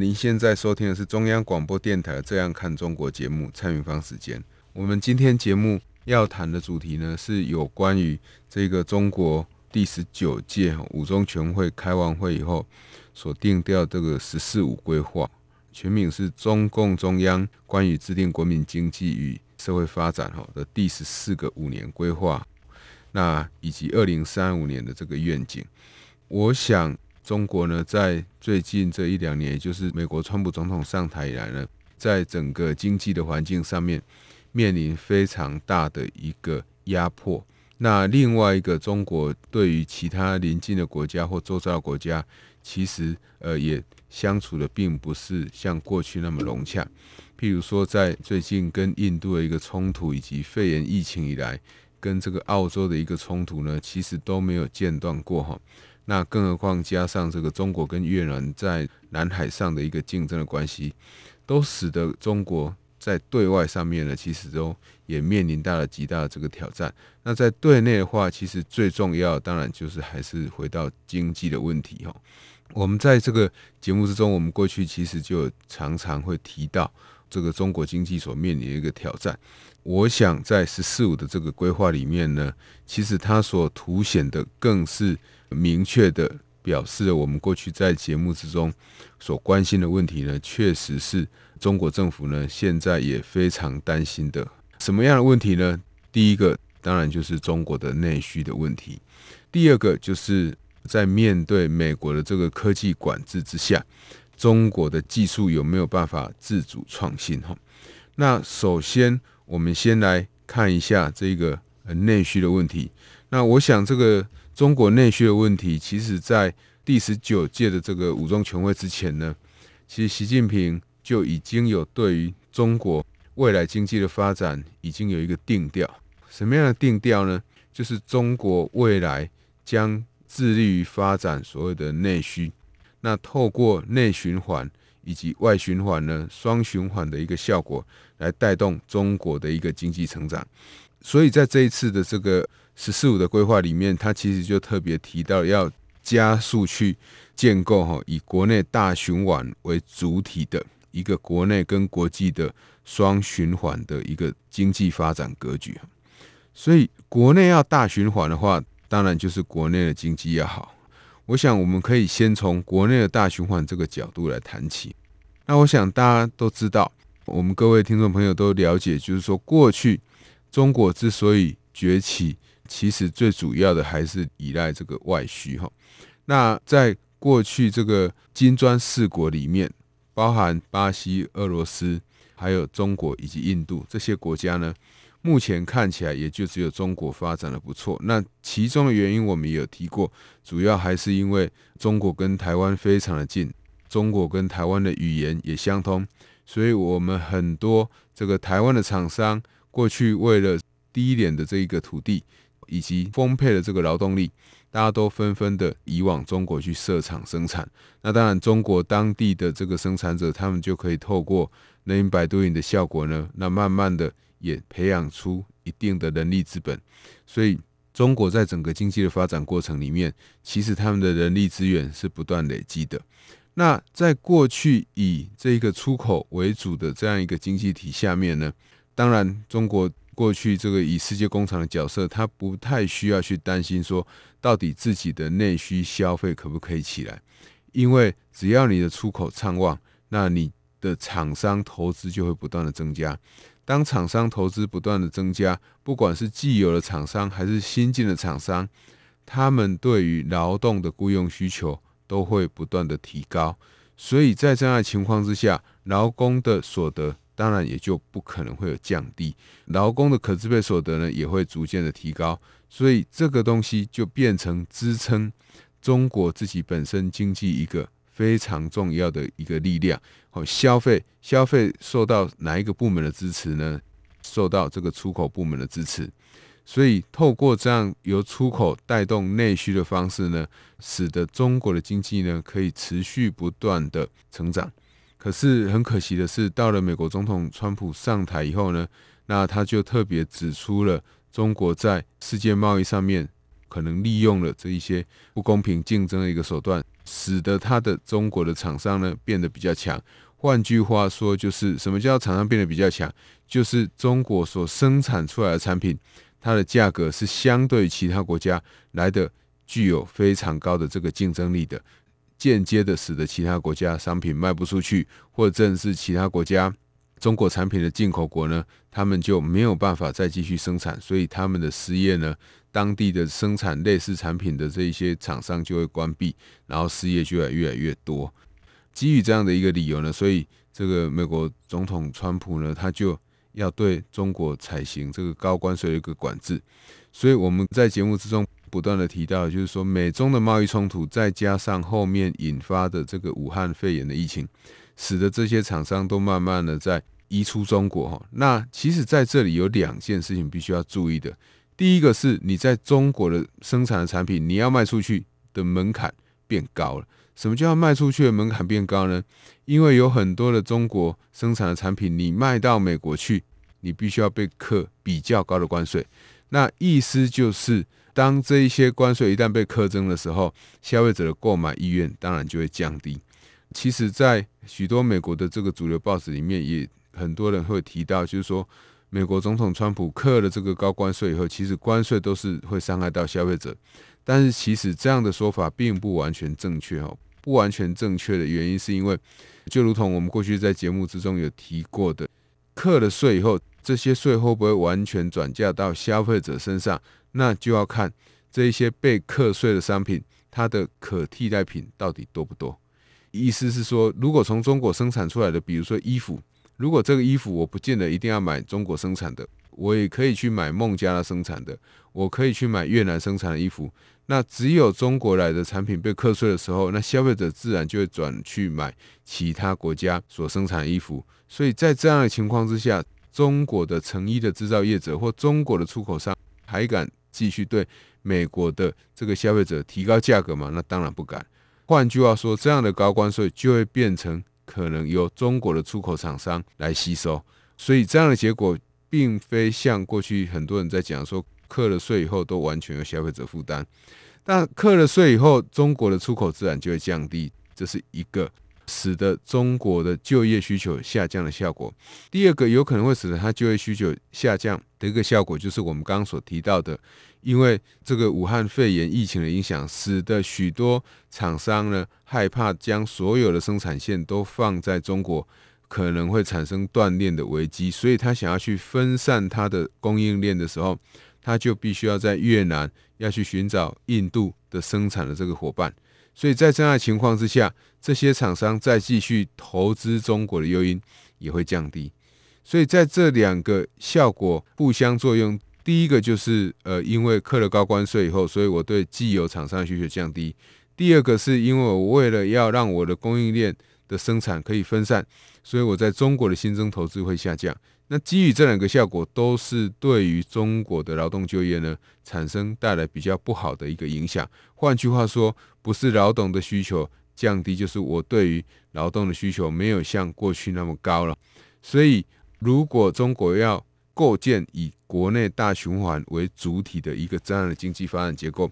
您现在收听的是中央广播电台《这样看中国》节目，蔡明芳时间。我们今天节目要谈的主题呢，是有关于这个中国第十九届五中全会开完会以后所定调这个“十四五”规划，全名是中共中央关于制定国民经济与社会发展哈的第十四个五年规划，那以及二零三五年的这个愿景，我想。中国呢，在最近这一两年，也就是美国川普总统上台以来呢，在整个经济的环境上面，面临非常大的一个压迫。那另外一个，中国对于其他邻近的国家或周遭的国家，其实呃也相处的并不是像过去那么融洽。譬如说，在最近跟印度的一个冲突，以及肺炎疫情以来，跟这个澳洲的一个冲突呢，其实都没有间断过哈。那更何况加上这个中国跟越南在南海上的一个竞争的关系，都使得中国在对外上面呢，其实都也面临到了极大的这个挑战。那在对内的话，其实最重要当然就是还是回到经济的问题哈。我们在这个节目之中，我们过去其实就常常会提到这个中国经济所面临的一个挑战。我想在“十四五”的这个规划里面呢，其实它所凸显的更是。明确的表示了我们过去在节目之中所关心的问题呢，确实是中国政府呢现在也非常担心的。什么样的问题呢？第一个当然就是中国的内需的问题，第二个就是在面对美国的这个科技管制之下，中国的技术有没有办法自主创新？哈，那首先我们先来看一下这个内需的问题。那我想这个。中国内需的问题，其实在第十九届的这个五中全会之前呢，其实习近平就已经有对于中国未来经济的发展已经有一个定调。什么样的定调呢？就是中国未来将致力于发展所谓的内需，那透过内循环以及外循环呢，双循环的一个效果，来带动中国的一个经济成长。所以在这一次的这个。“十四五”的规划里面，它其实就特别提到要加速去建构哈，以国内大循环为主体的一个国内跟国际的双循环的一个经济发展格局。所以，国内要大循环的话，当然就是国内的经济要好。我想，我们可以先从国内的大循环这个角度来谈起。那我想大家都知道，我们各位听众朋友都了解，就是说，过去中国之所以崛起，其实最主要的还是依赖这个外需哈。那在过去这个金砖四国里面，包含巴西、俄罗斯、还有中国以及印度这些国家呢，目前看起来也就只有中国发展的不错。那其中的原因我们也有提过，主要还是因为中国跟台湾非常的近，中国跟台湾的语言也相通，所以我们很多这个台湾的厂商过去为了低廉的这一个土地。以及丰沛的这个劳动力，大家都纷纷的移往中国去设厂生产。那当然，中国当地的这个生产者，他们就可以透过能源摆渡引的效果呢，那慢慢的也培养出一定的人力资本。所以，中国在整个经济的发展过程里面，其实他们的人力资源是不断累积的。那在过去以这个出口为主的这样一个经济体下面呢，当然中国。过去这个以世界工厂的角色，他不太需要去担心说到底自己的内需消费可不可以起来，因为只要你的出口畅旺，那你的厂商投资就会不断的增加。当厂商投资不断的增加，不管是既有的厂商还是新进的厂商，他们对于劳动的雇佣需求都会不断的提高。所以在这样的情况之下，劳工的所得。当然也就不可能会有降低，劳工的可支配所得呢也会逐渐的提高，所以这个东西就变成支撑中国自己本身经济一个非常重要的一个力量。哦，消费消费受到哪一个部门的支持呢？受到这个出口部门的支持。所以，透过这样由出口带动内需的方式呢，使得中国的经济呢可以持续不断的成长。可是很可惜的是，到了美国总统川普上台以后呢，那他就特别指出了中国在世界贸易上面可能利用了这一些不公平竞争的一个手段，使得他的中国的厂商呢变得比较强。换句话说，就是什么叫厂商变得比较强？就是中国所生产出来的产品。它的价格是相对其他国家来的具有非常高的这个竞争力的，间接的使得其他国家商品卖不出去，或者正是其他国家中国产品的进口国呢，他们就没有办法再继续生产，所以他们的失业呢，当地的生产类似产品的这一些厂商就会关闭，然后失业就会越来越多。基于这样的一个理由呢，所以这个美国总统川普呢，他就。要对中国采行这个高关税的一个管制，所以我们在节目之中不断的提到，就是说美中的贸易冲突，再加上后面引发的这个武汉肺炎的疫情，使得这些厂商都慢慢的在移出中国哈。那其实在这里有两件事情必须要注意的，第一个是你在中国的生产的产品，你要卖出去的门槛变高了。什么叫卖出去的门槛变高呢？因为有很多的中国生产的产品，你卖到美国去，你必须要被课比较高的关税。那意思就是，当这一些关税一旦被苛征的时候，消费者的购买意愿当然就会降低。其实，在许多美国的这个主流报纸里面，也很多人会提到，就是说，美国总统川普克了这个高关税以后，其实关税都是会伤害到消费者。但是，其实这样的说法并不完全正确哦。不完全正确的原因，是因为就如同我们过去在节目之中有提过的，课了税以后，这些税会不会完全转嫁到消费者身上？那就要看这一些被课税的商品，它的可替代品到底多不多。意思是说，如果从中国生产出来的，比如说衣服，如果这个衣服我不见得一定要买中国生产的，我也可以去买孟加拉生产的，我可以去买越南生产的衣服。那只有中国来的产品被课税的时候，那消费者自然就会转去买其他国家所生产的衣服。所以在这样的情况之下，中国的成衣的制造业者或中国的出口商还敢继续对美国的这个消费者提高价格吗？那当然不敢。换句话说，这样的高关税就会变成可能由中国的出口厂商来吸收。所以这样的结果，并非像过去很多人在讲说。课了税以后，都完全由消费者负担。但课了税以后，中国的出口自然就会降低，这是一个使得中国的就业需求下降的效果。第二个有可能会使得它就业需求下降的一个效果，就是我们刚刚所提到的，因为这个武汉肺炎疫情的影响，使得许多厂商呢害怕将所有的生产线都放在中国，可能会产生断链的危机，所以他想要去分散它的供应链的时候。他就必须要在越南要去寻找印度的生产的这个伙伴，所以在这样的情况之下，这些厂商再继续投资中国的诱因也会降低。所以在这两个效果互相作用，第一个就是呃，因为课了高关税以后，所以我对既有厂商的需求降低；第二个是因为我为了要让我的供应链的生产可以分散，所以我在中国的新增投资会下降。那基于这两个效果，都是对于中国的劳动就业呢，产生带来比较不好的一个影响。换句话说，不是劳动的需求降低，就是我对于劳动的需求没有像过去那么高了。所以，如果中国要构建以国内大循环为主体的一个这样的经济发展结构，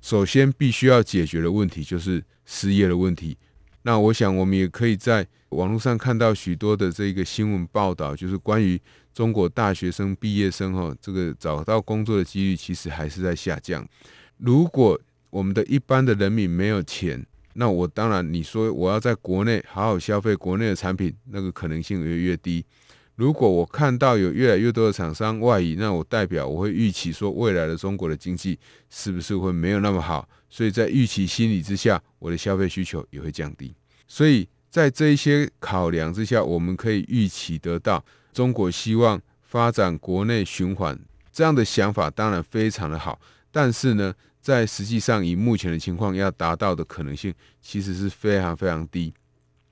首先必须要解决的问题就是失业的问题。那我想，我们也可以在网络上看到许多的这个新闻报道，就是关于中国大学生毕业生哈，这个找到工作的几率其实还是在下降。如果我们的一般的人民没有钱，那我当然你说我要在国内好好消费国内的产品，那个可能性越越低。如果我看到有越来越多的厂商外移，那我代表我会预期说，未来的中国的经济是不是会没有那么好？所以在预期心理之下，我的消费需求也会降低。所以在这一些考量之下，我们可以预期得到，中国希望发展国内循环这样的想法当然非常的好。但是呢，在实际上以目前的情况要达到的可能性，其实是非常非常低。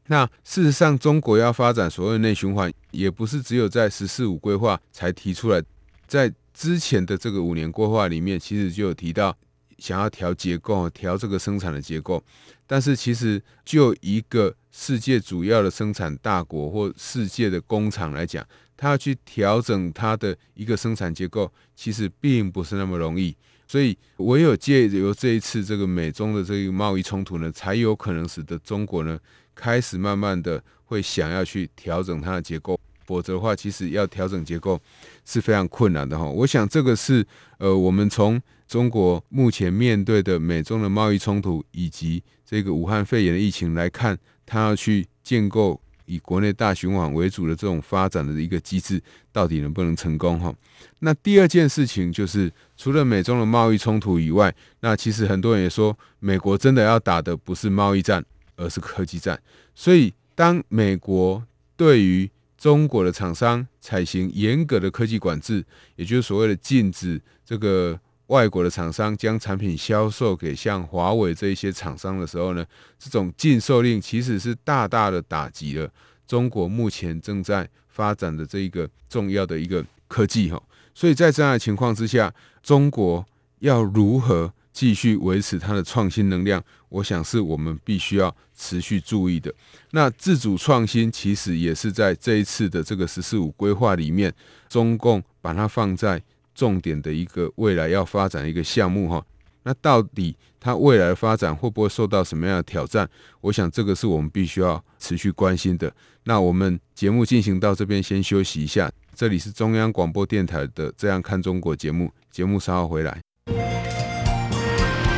那事实上，中国要发展所谓的内循环，也不是只有在“十四五”规划才提出来，在之前的这个五年规划里面，其实就有提到想要调结构，调这个生产的结构。但是，其实就一个世界主要的生产大国或世界的工厂来讲，它要去调整它的一个生产结构，其实并不是那么容易。所以，唯有借由这一次这个美中的这个贸易冲突呢，才有可能使得中国呢。开始慢慢的会想要去调整它的结构，否则的话，其实要调整结构是非常困难的哈。我想这个是呃，我们从中国目前面对的美中的贸易冲突以及这个武汉肺炎的疫情来看，它要去建构以国内大循环为主的这种发展的一个机制，到底能不能成功哈？那第二件事情就是，除了美中的贸易冲突以外，那其实很多人也说，美国真的要打的不是贸易战。而是科技战，所以当美国对于中国的厂商采行严格的科技管制，也就是所谓的禁止这个外国的厂商将产品销售给像华为这一些厂商的时候呢，这种禁售令其实是大大的打击了中国目前正在发展的这一个重要的一个科技哈。所以在这样的情况之下，中国要如何继续维持它的创新能量？我想是我们必须要持续注意的。那自主创新其实也是在这一次的这个“十四五”规划里面，中共把它放在重点的一个未来要发展的一个项目哈。那到底它未来的发展会不会受到什么样的挑战？我想这个是我们必须要持续关心的。那我们节目进行到这边，先休息一下。这里是中央广播电台的《这样看中国》节目，节目稍后回来。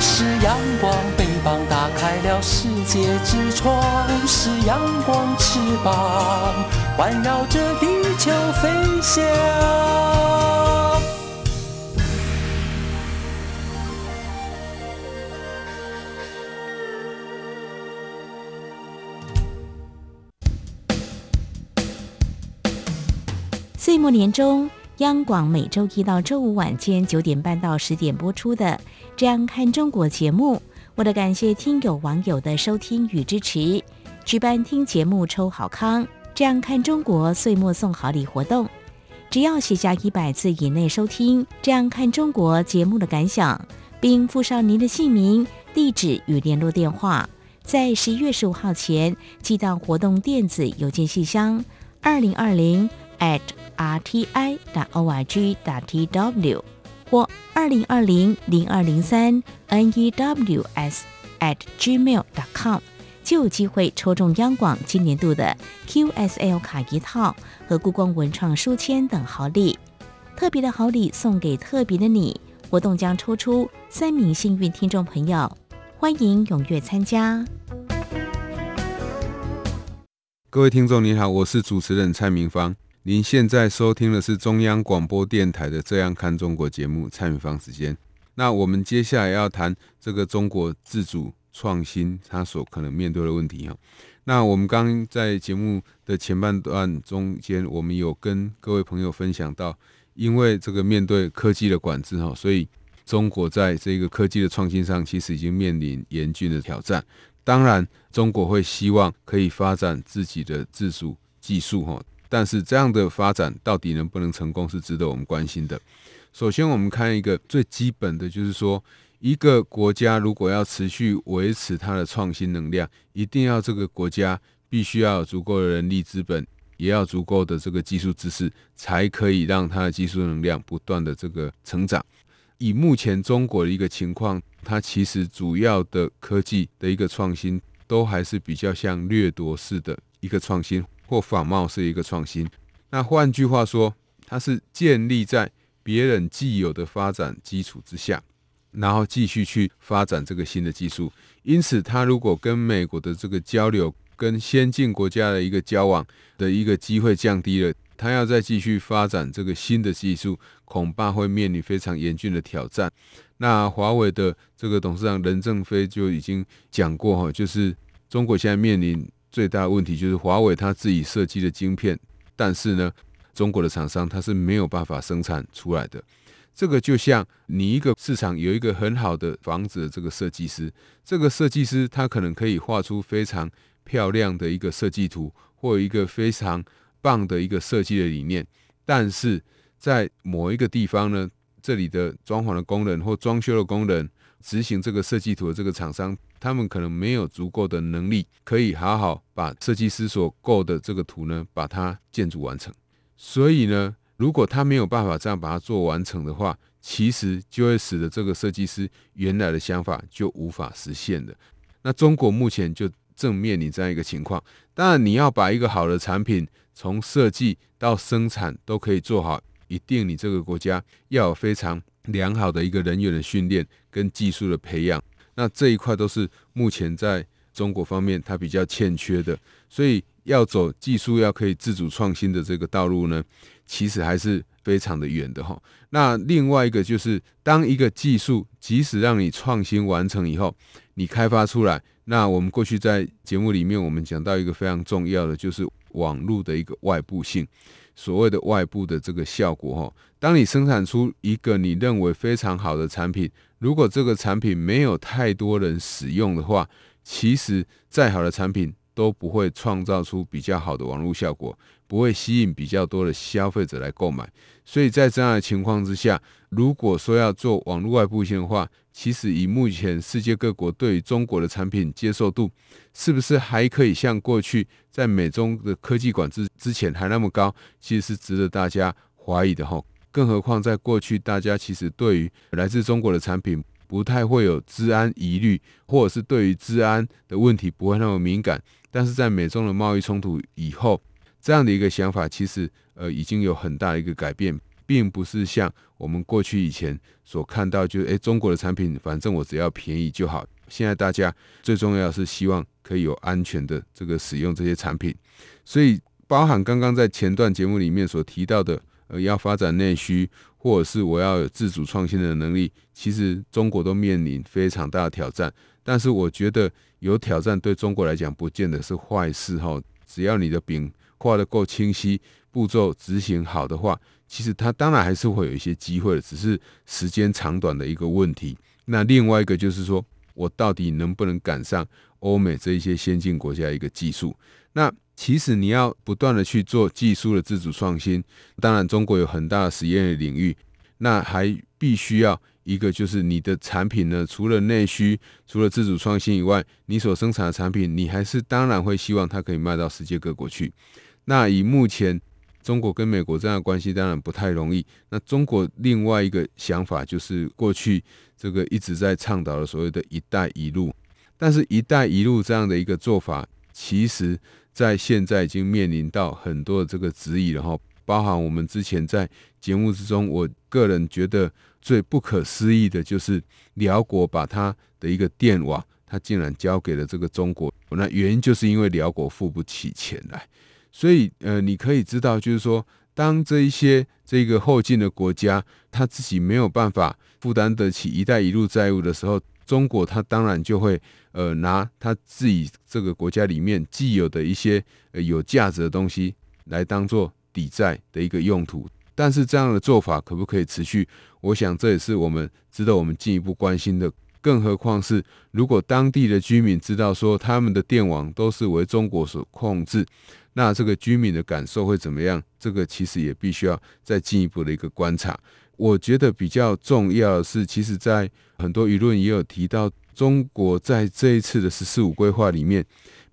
是阳光，翅膀打开了世界之窗；是阳光，翅膀环绕着地球飞翔。岁末年终。央广每周一到周五晚间九点半到十点播出的《这样看中国》节目，为了感谢听友网友的收听与支持，举办听节目抽好康《这样看中国》岁末送好礼活动。只要写下一百字以内收听《这样看中国》节目的感想，并附上您的姓名、地址与联络电话，在十一月十五号前寄到活动电子邮件信箱二零二零 at r t i 打 o r g 打 t w 或二零二零零二零三 n e w s at gmail dot com 就有机会抽中央广今年度的 Q S L 卡一套和故宫文创书签等好礼。特别的好礼送给特别的你，活动将抽出三名幸运听众朋友，欢迎踊跃参加。各位听众您好，我是主持人蔡明芳。您现在收听的是中央广播电台的《这样看中国》节目，蔡明芳时间。那我们接下来要谈这个中国自主创新，它所可能面对的问题哈。那我们刚刚在节目的前半段中间，我们有跟各位朋友分享到，因为这个面对科技的管制哈，所以中国在这个科技的创新上，其实已经面临严峻的挑战。当然，中国会希望可以发展自己的自主技术哈。但是这样的发展到底能不能成功，是值得我们关心的。首先，我们看一个最基本的，就是说，一个国家如果要持续维持它的创新能量，一定要这个国家必须要有足够的人力资本，也要足够的这个技术知识，才可以让它的技术能量不断的这个成长。以目前中国的一个情况，它其实主要的科技的一个创新，都还是比较像掠夺式的一个创新。或仿冒是一个创新，那换句话说，它是建立在别人既有的发展基础之下，然后继续去发展这个新的技术。因此，它如果跟美国的这个交流、跟先进国家的一个交往的一个机会降低了，它要再继续发展这个新的技术，恐怕会面临非常严峻的挑战。那华为的这个董事长任正非就已经讲过哈，就是中国现在面临。最大的问题就是华为它自己设计的晶片，但是呢，中国的厂商它是没有办法生产出来的。这个就像你一个市场有一个很好的房子的这个设计师，这个设计师他可能可以画出非常漂亮的一个设计图，或一个非常棒的一个设计的理念，但是在某一个地方呢，这里的装潢的工人或装修的工人执行这个设计图的这个厂商，他们可能没有足够的能力，可以好好把设计师所构的这个图呢，把它建筑完成。所以呢，如果他没有办法这样把它做完成的话，其实就会使得这个设计师原来的想法就无法实现了。那中国目前就正面临这样一个情况。当然，你要把一个好的产品从设计到生产都可以做好，一定你这个国家要有非常良好的一个人员的训练跟技术的培养。那这一块都是目前在中国方面它比较欠缺的，所以。要走技术要可以自主创新的这个道路呢，其实还是非常的远的哈。那另外一个就是，当一个技术即使让你创新完成以后，你开发出来，那我们过去在节目里面我们讲到一个非常重要的，就是网络的一个外部性，所谓的外部的这个效果哈。当你生产出一个你认为非常好的产品，如果这个产品没有太多人使用的话，其实再好的产品。都不会创造出比较好的网络效果，不会吸引比较多的消费者来购买。所以在这样的情况之下，如果说要做网络外部性的话，其实以目前世界各国对于中国的产品接受度，是不是还可以像过去在美中的科技管制之前还那么高？其实是值得大家怀疑的哈。更何况在过去，大家其实对于来自中国的产品，不太会有治安疑虑，或者是对于治安的问题不会那么敏感。但是在美中的贸易冲突以后，这样的一个想法其实呃已经有很大一个改变，并不是像我们过去以前所看到，就是诶中国的产品反正我只要便宜就好。现在大家最重要是希望可以有安全的这个使用这些产品，所以包含刚刚在前段节目里面所提到的。呃，要发展内需，或者是我要有自主创新的能力，其实中国都面临非常大的挑战。但是我觉得有挑战对中国来讲不见得是坏事哈。只要你的饼画得够清晰，步骤执行好的话，其实它当然还是会有一些机会的，只是时间长短的一个问题。那另外一个就是说，我到底能不能赶上欧美这一些先进国家一个技术？那其实你要不断的去做技术的自主创新，当然中国有很大的实验的领域，那还必须要一个就是你的产品呢，除了内需，除了自主创新以外，你所生产的产品，你还是当然会希望它可以卖到世界各国去。那以目前中国跟美国这样的关系，当然不太容易。那中国另外一个想法就是过去这个一直在倡导的所谓的一带一路，但是一带一路这样的一个做法，其实。在现在已经面临到很多的这个质疑了哈，包含我们之前在节目之中，我个人觉得最不可思议的就是辽国把它的一个电网，它竟然交给了这个中国，那原因就是因为辽国付不起钱来，所以呃，你可以知道，就是说，当这一些这个后进的国家，他自己没有办法负担得起“一带一路”债务的时候。中国它当然就会呃拿它自己这个国家里面既有的一些呃有价值的东西来当做抵债的一个用途，但是这样的做法可不可以持续？我想这也是我们值得我们进一步关心的。更何况是如果当地的居民知道说他们的电网都是为中国所控制，那这个居民的感受会怎么样？这个其实也必须要再进一步的一个观察。我觉得比较重要的是，其实，在很多舆论也有提到，中国在这一次的“十四五”规划里面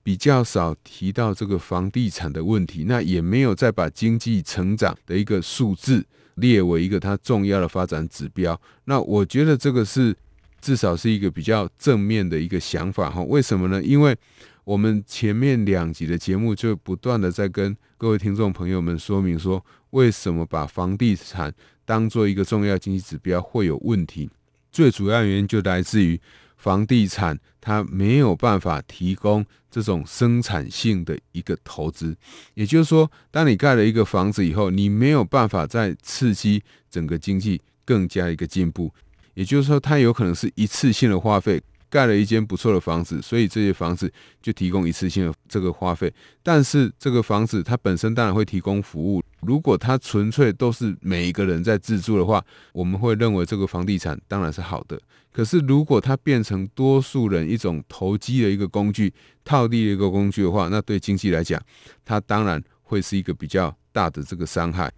比较少提到这个房地产的问题，那也没有再把经济成长的一个数字列为一个它重要的发展指标。那我觉得这个是至少是一个比较正面的一个想法哈。为什么呢？因为我们前面两集的节目就不断的在跟各位听众朋友们说明说，为什么把房地产当做一个重要经济指标会有问题，最主要原因就来自于房地产它没有办法提供这种生产性的一个投资，也就是说，当你盖了一个房子以后，你没有办法再刺激整个经济更加一个进步，也就是说，它有可能是一次性的花费，盖了一间不错的房子，所以这些房子就提供一次性的这个花费，但是这个房子它本身当然会提供服务。如果它纯粹都是每一个人在自住的话，我们会认为这个房地产当然是好的。可是如果它变成多数人一种投机的一个工具、套利的一个工具的话，那对经济来讲，它当然会是一个比较大的这个伤害。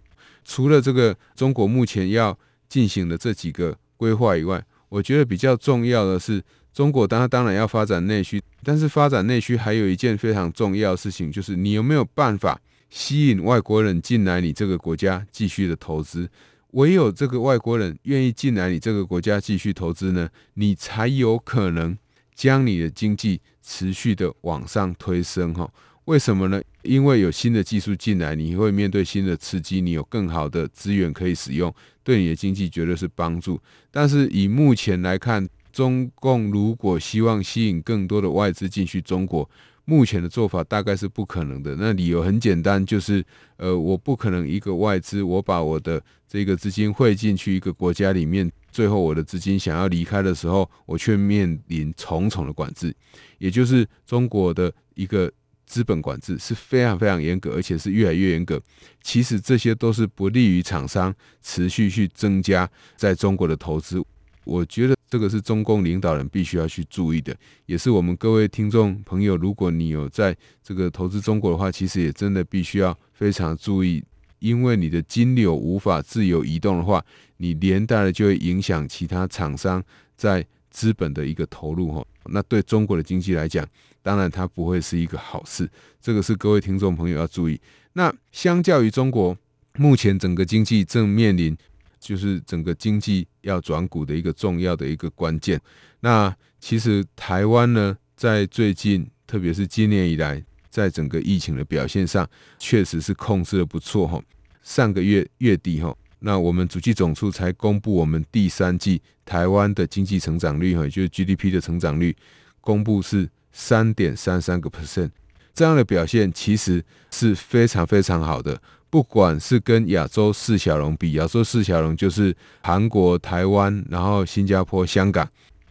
除了这个中国目前要进行的这几个规划以外，我觉得比较重要的是，中国当当然要发展内需，但是发展内需还有一件非常重要的事情，就是你有没有办法吸引外国人进来你这个国家继续的投资？唯有这个外国人愿意进来你这个国家继续投资呢，你才有可能将你的经济持续的往上推升哈。为什么呢？因为有新的技术进来，你会面对新的刺激，你有更好的资源可以使用，对你的经济绝对是帮助。但是以目前来看，中共如果希望吸引更多的外资进去中国，目前的做法大概是不可能的。那理由很简单，就是呃，我不可能一个外资，我把我的这个资金汇进去一个国家里面，最后我的资金想要离开的时候，我却面临重重的管制，也就是中国的一个。资本管制是非常非常严格，而且是越来越严格。其实这些都是不利于厂商持续去增加在中国的投资。我觉得这个是中共领导人必须要去注意的，也是我们各位听众朋友，如果你有在这个投资中国的话，其实也真的必须要非常注意，因为你的金流无法自由移动的话，你连带的就会影响其他厂商在资本的一个投入哈。那对中国的经济来讲，当然，它不会是一个好事，这个是各位听众朋友要注意。那相较于中国，目前整个经济正面临就是整个经济要转股的一个重要的一个关键。那其实台湾呢，在最近，特别是今年以来，在整个疫情的表现上，确实是控制的不错哈。上个月月底哈，那我们主计总处才公布我们第三季台湾的经济成长率哈，也就是 GDP 的成长率，公布是。三点三三个 percent，这样的表现其实是非常非常好的。不管是跟亚洲四小龙比，亚洲四小龙就是韩国、台湾，然后新加坡、香港。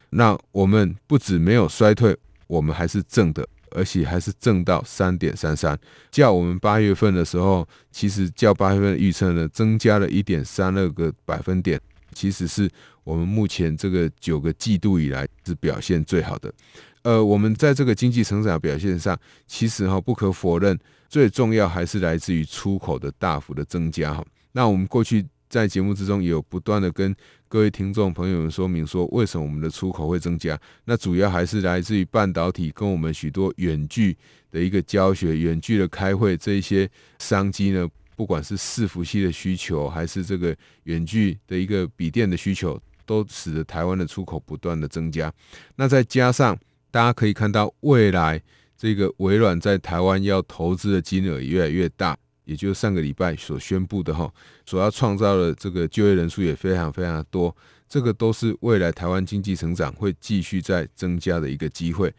那我们不止没有衰退，我们还是正的，而且还是正到三点三三。较我们八月份的时候，其实较八月份预测呢，增加了一点三二个百分点，其实是我们目前这个九个季度以来是表现最好的。呃，我们在这个经济成长表现上，其实哈不可否认，最重要还是来自于出口的大幅的增加哈。那我们过去在节目之中也有不断的跟各位听众朋友们说明说，为什么我们的出口会增加？那主要还是来自于半导体跟我们许多远距的一个教学、远距的开会这一些商机呢，不管是伺服器的需求，还是这个远距的一个笔电的需求，都使得台湾的出口不断的增加。那再加上大家可以看到，未来这个微软在台湾要投资的金额越来越大，也就是上个礼拜所宣布的哈，所要创造的这个就业人数也非常非常多，这个都是未来台湾经济成长会继续在增加的一个机会。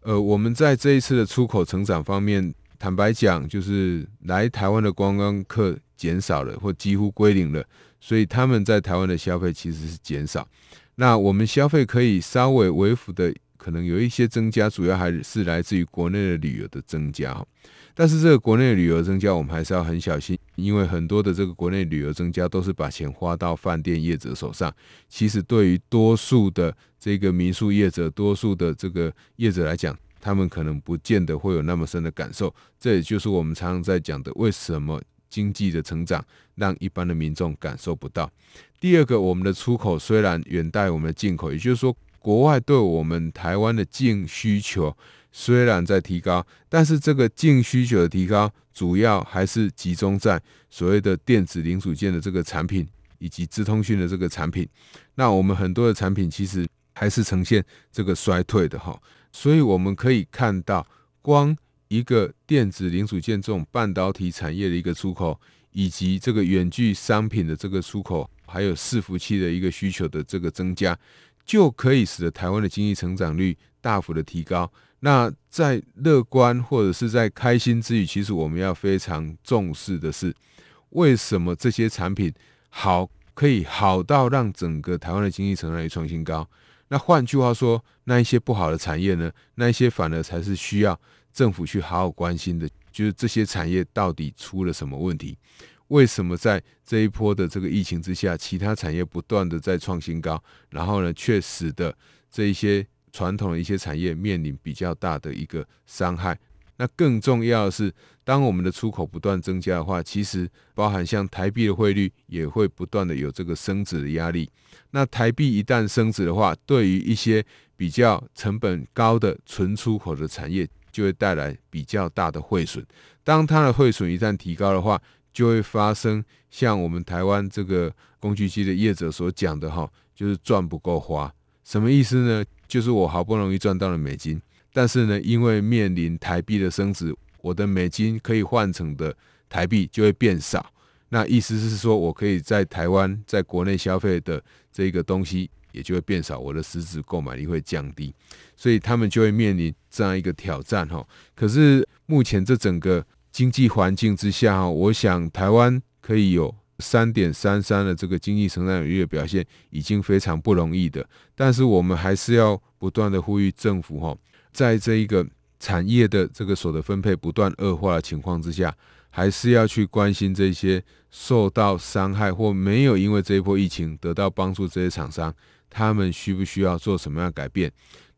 呃，我们在这一次的出口成长方面，坦白讲，就是来台湾的观光客减少了，或几乎归零了，所以他们在台湾的消费其实是减少。那我们消费可以稍微微幅的。可能有一些增加，主要还是来自于国内的旅游的增加。但是这个国内旅游增加，我们还是要很小心，因为很多的这个国内旅游增加都是把钱花到饭店业者手上。其实对于多数的这个民宿业者，多数的这个业者来讲，他们可能不见得会有那么深的感受。这也就是我们常常在讲的，为什么经济的成长让一般的民众感受不到。第二个，我们的出口虽然远大于我们的进口，也就是说。国外对我们台湾的净需求虽然在提高，但是这个净需求的提高，主要还是集中在所谓的电子零组件的这个产品，以及资通讯的这个产品。那我们很多的产品其实还是呈现这个衰退的哈。所以我们可以看到，光一个电子零组件这种半导体产业的一个出口，以及这个远距商品的这个出口，还有伺服器的一个需求的这个增加。就可以使得台湾的经济成长率大幅的提高。那在乐观或者是在开心之余，其实我们要非常重视的是，为什么这些产品好可以好到让整个台湾的经济成长率创新高？那换句话说，那一些不好的产业呢？那一些反而才是需要政府去好好关心的，就是这些产业到底出了什么问题？为什么在这一波的这个疫情之下，其他产业不断的在创新高，然后呢，却使得这一些传统的一些产业面临比较大的一个伤害。那更重要的是，当我们的出口不断增加的话，其实包含像台币的汇率也会不断的有这个升值的压力。那台币一旦升值的话，对于一些比较成本高的纯出口的产业，就会带来比较大的汇损。当它的汇损一旦提高的话，就会发生像我们台湾这个工具机的业者所讲的哈，就是赚不够花。什么意思呢？就是我好不容易赚到了美金。但是呢，因为面临台币的升值，我的美金可以换成的台币就会变少。那意思是说，我可以在台湾在国内消费的这个东西也就会变少，我的实质购买力会降低，所以他们就会面临这样一个挑战哈。可是目前这整个经济环境之下哈，我想台湾可以有三点三三的这个经济成长率的表现，已经非常不容易的。但是我们还是要不断的呼吁政府哈。在这一个产业的这个所得分配不断恶化的情况之下，还是要去关心这些受到伤害或没有因为这一波疫情得到帮助这些厂商，他们需不需要做什么样的改变？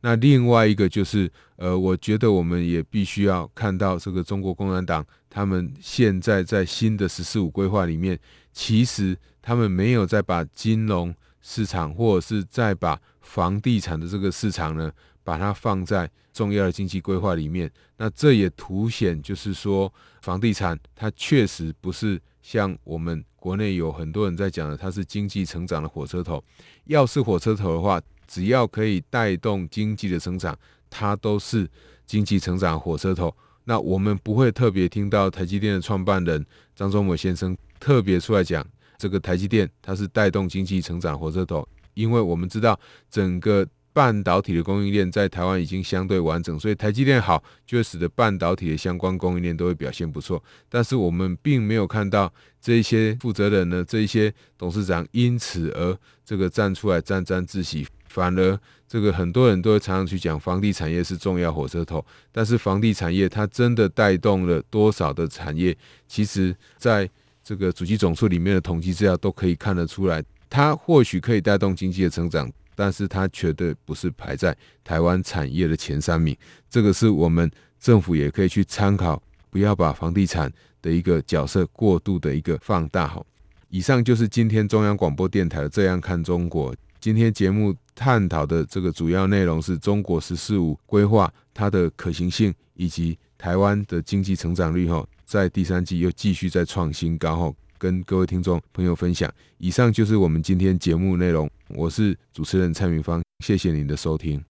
那另外一个就是，呃，我觉得我们也必须要看到这个中国共产党他们现在在新的“十四五”规划里面，其实他们没有再把金融市场或者是再把房地产的这个市场呢，把它放在重要的经济规划里面，那这也凸显，就是说房地产它确实不是像我们国内有很多人在讲的，它是经济成长的火车头。要是火车头的话，只要可以带动经济的成长，它都是经济成长火车头。那我们不会特别听到台积电的创办人张忠谋先生特别出来讲，这个台积电它是带动经济成长火车头，因为我们知道整个。半导体的供应链在台湾已经相对完整，所以台积电好，就会使得半导体的相关供应链都会表现不错。但是我们并没有看到这一些负责人呢，这一些董事长因此而这个站出来沾沾自喜，反而这个很多人都会常常去讲房地产业是重要火车头，但是房地产业它真的带动了多少的产业？其实在这个主计总处里面的统计资料都可以看得出来，它或许可以带动经济的成长。但是它绝对不是排在台湾产业的前三名，这个是我们政府也可以去参考，不要把房地产的一个角色过度的一个放大。好，以上就是今天中央广播电台《这样看中国》。今天节目探讨的这个主要内容是中国“十四五”规划它的可行性，以及台湾的经济成长率。哈，在第三季又继续在创新高。哈。跟各位听众朋友分享，以上就是我们今天节目内容。我是主持人蔡明芳，谢谢您的收听。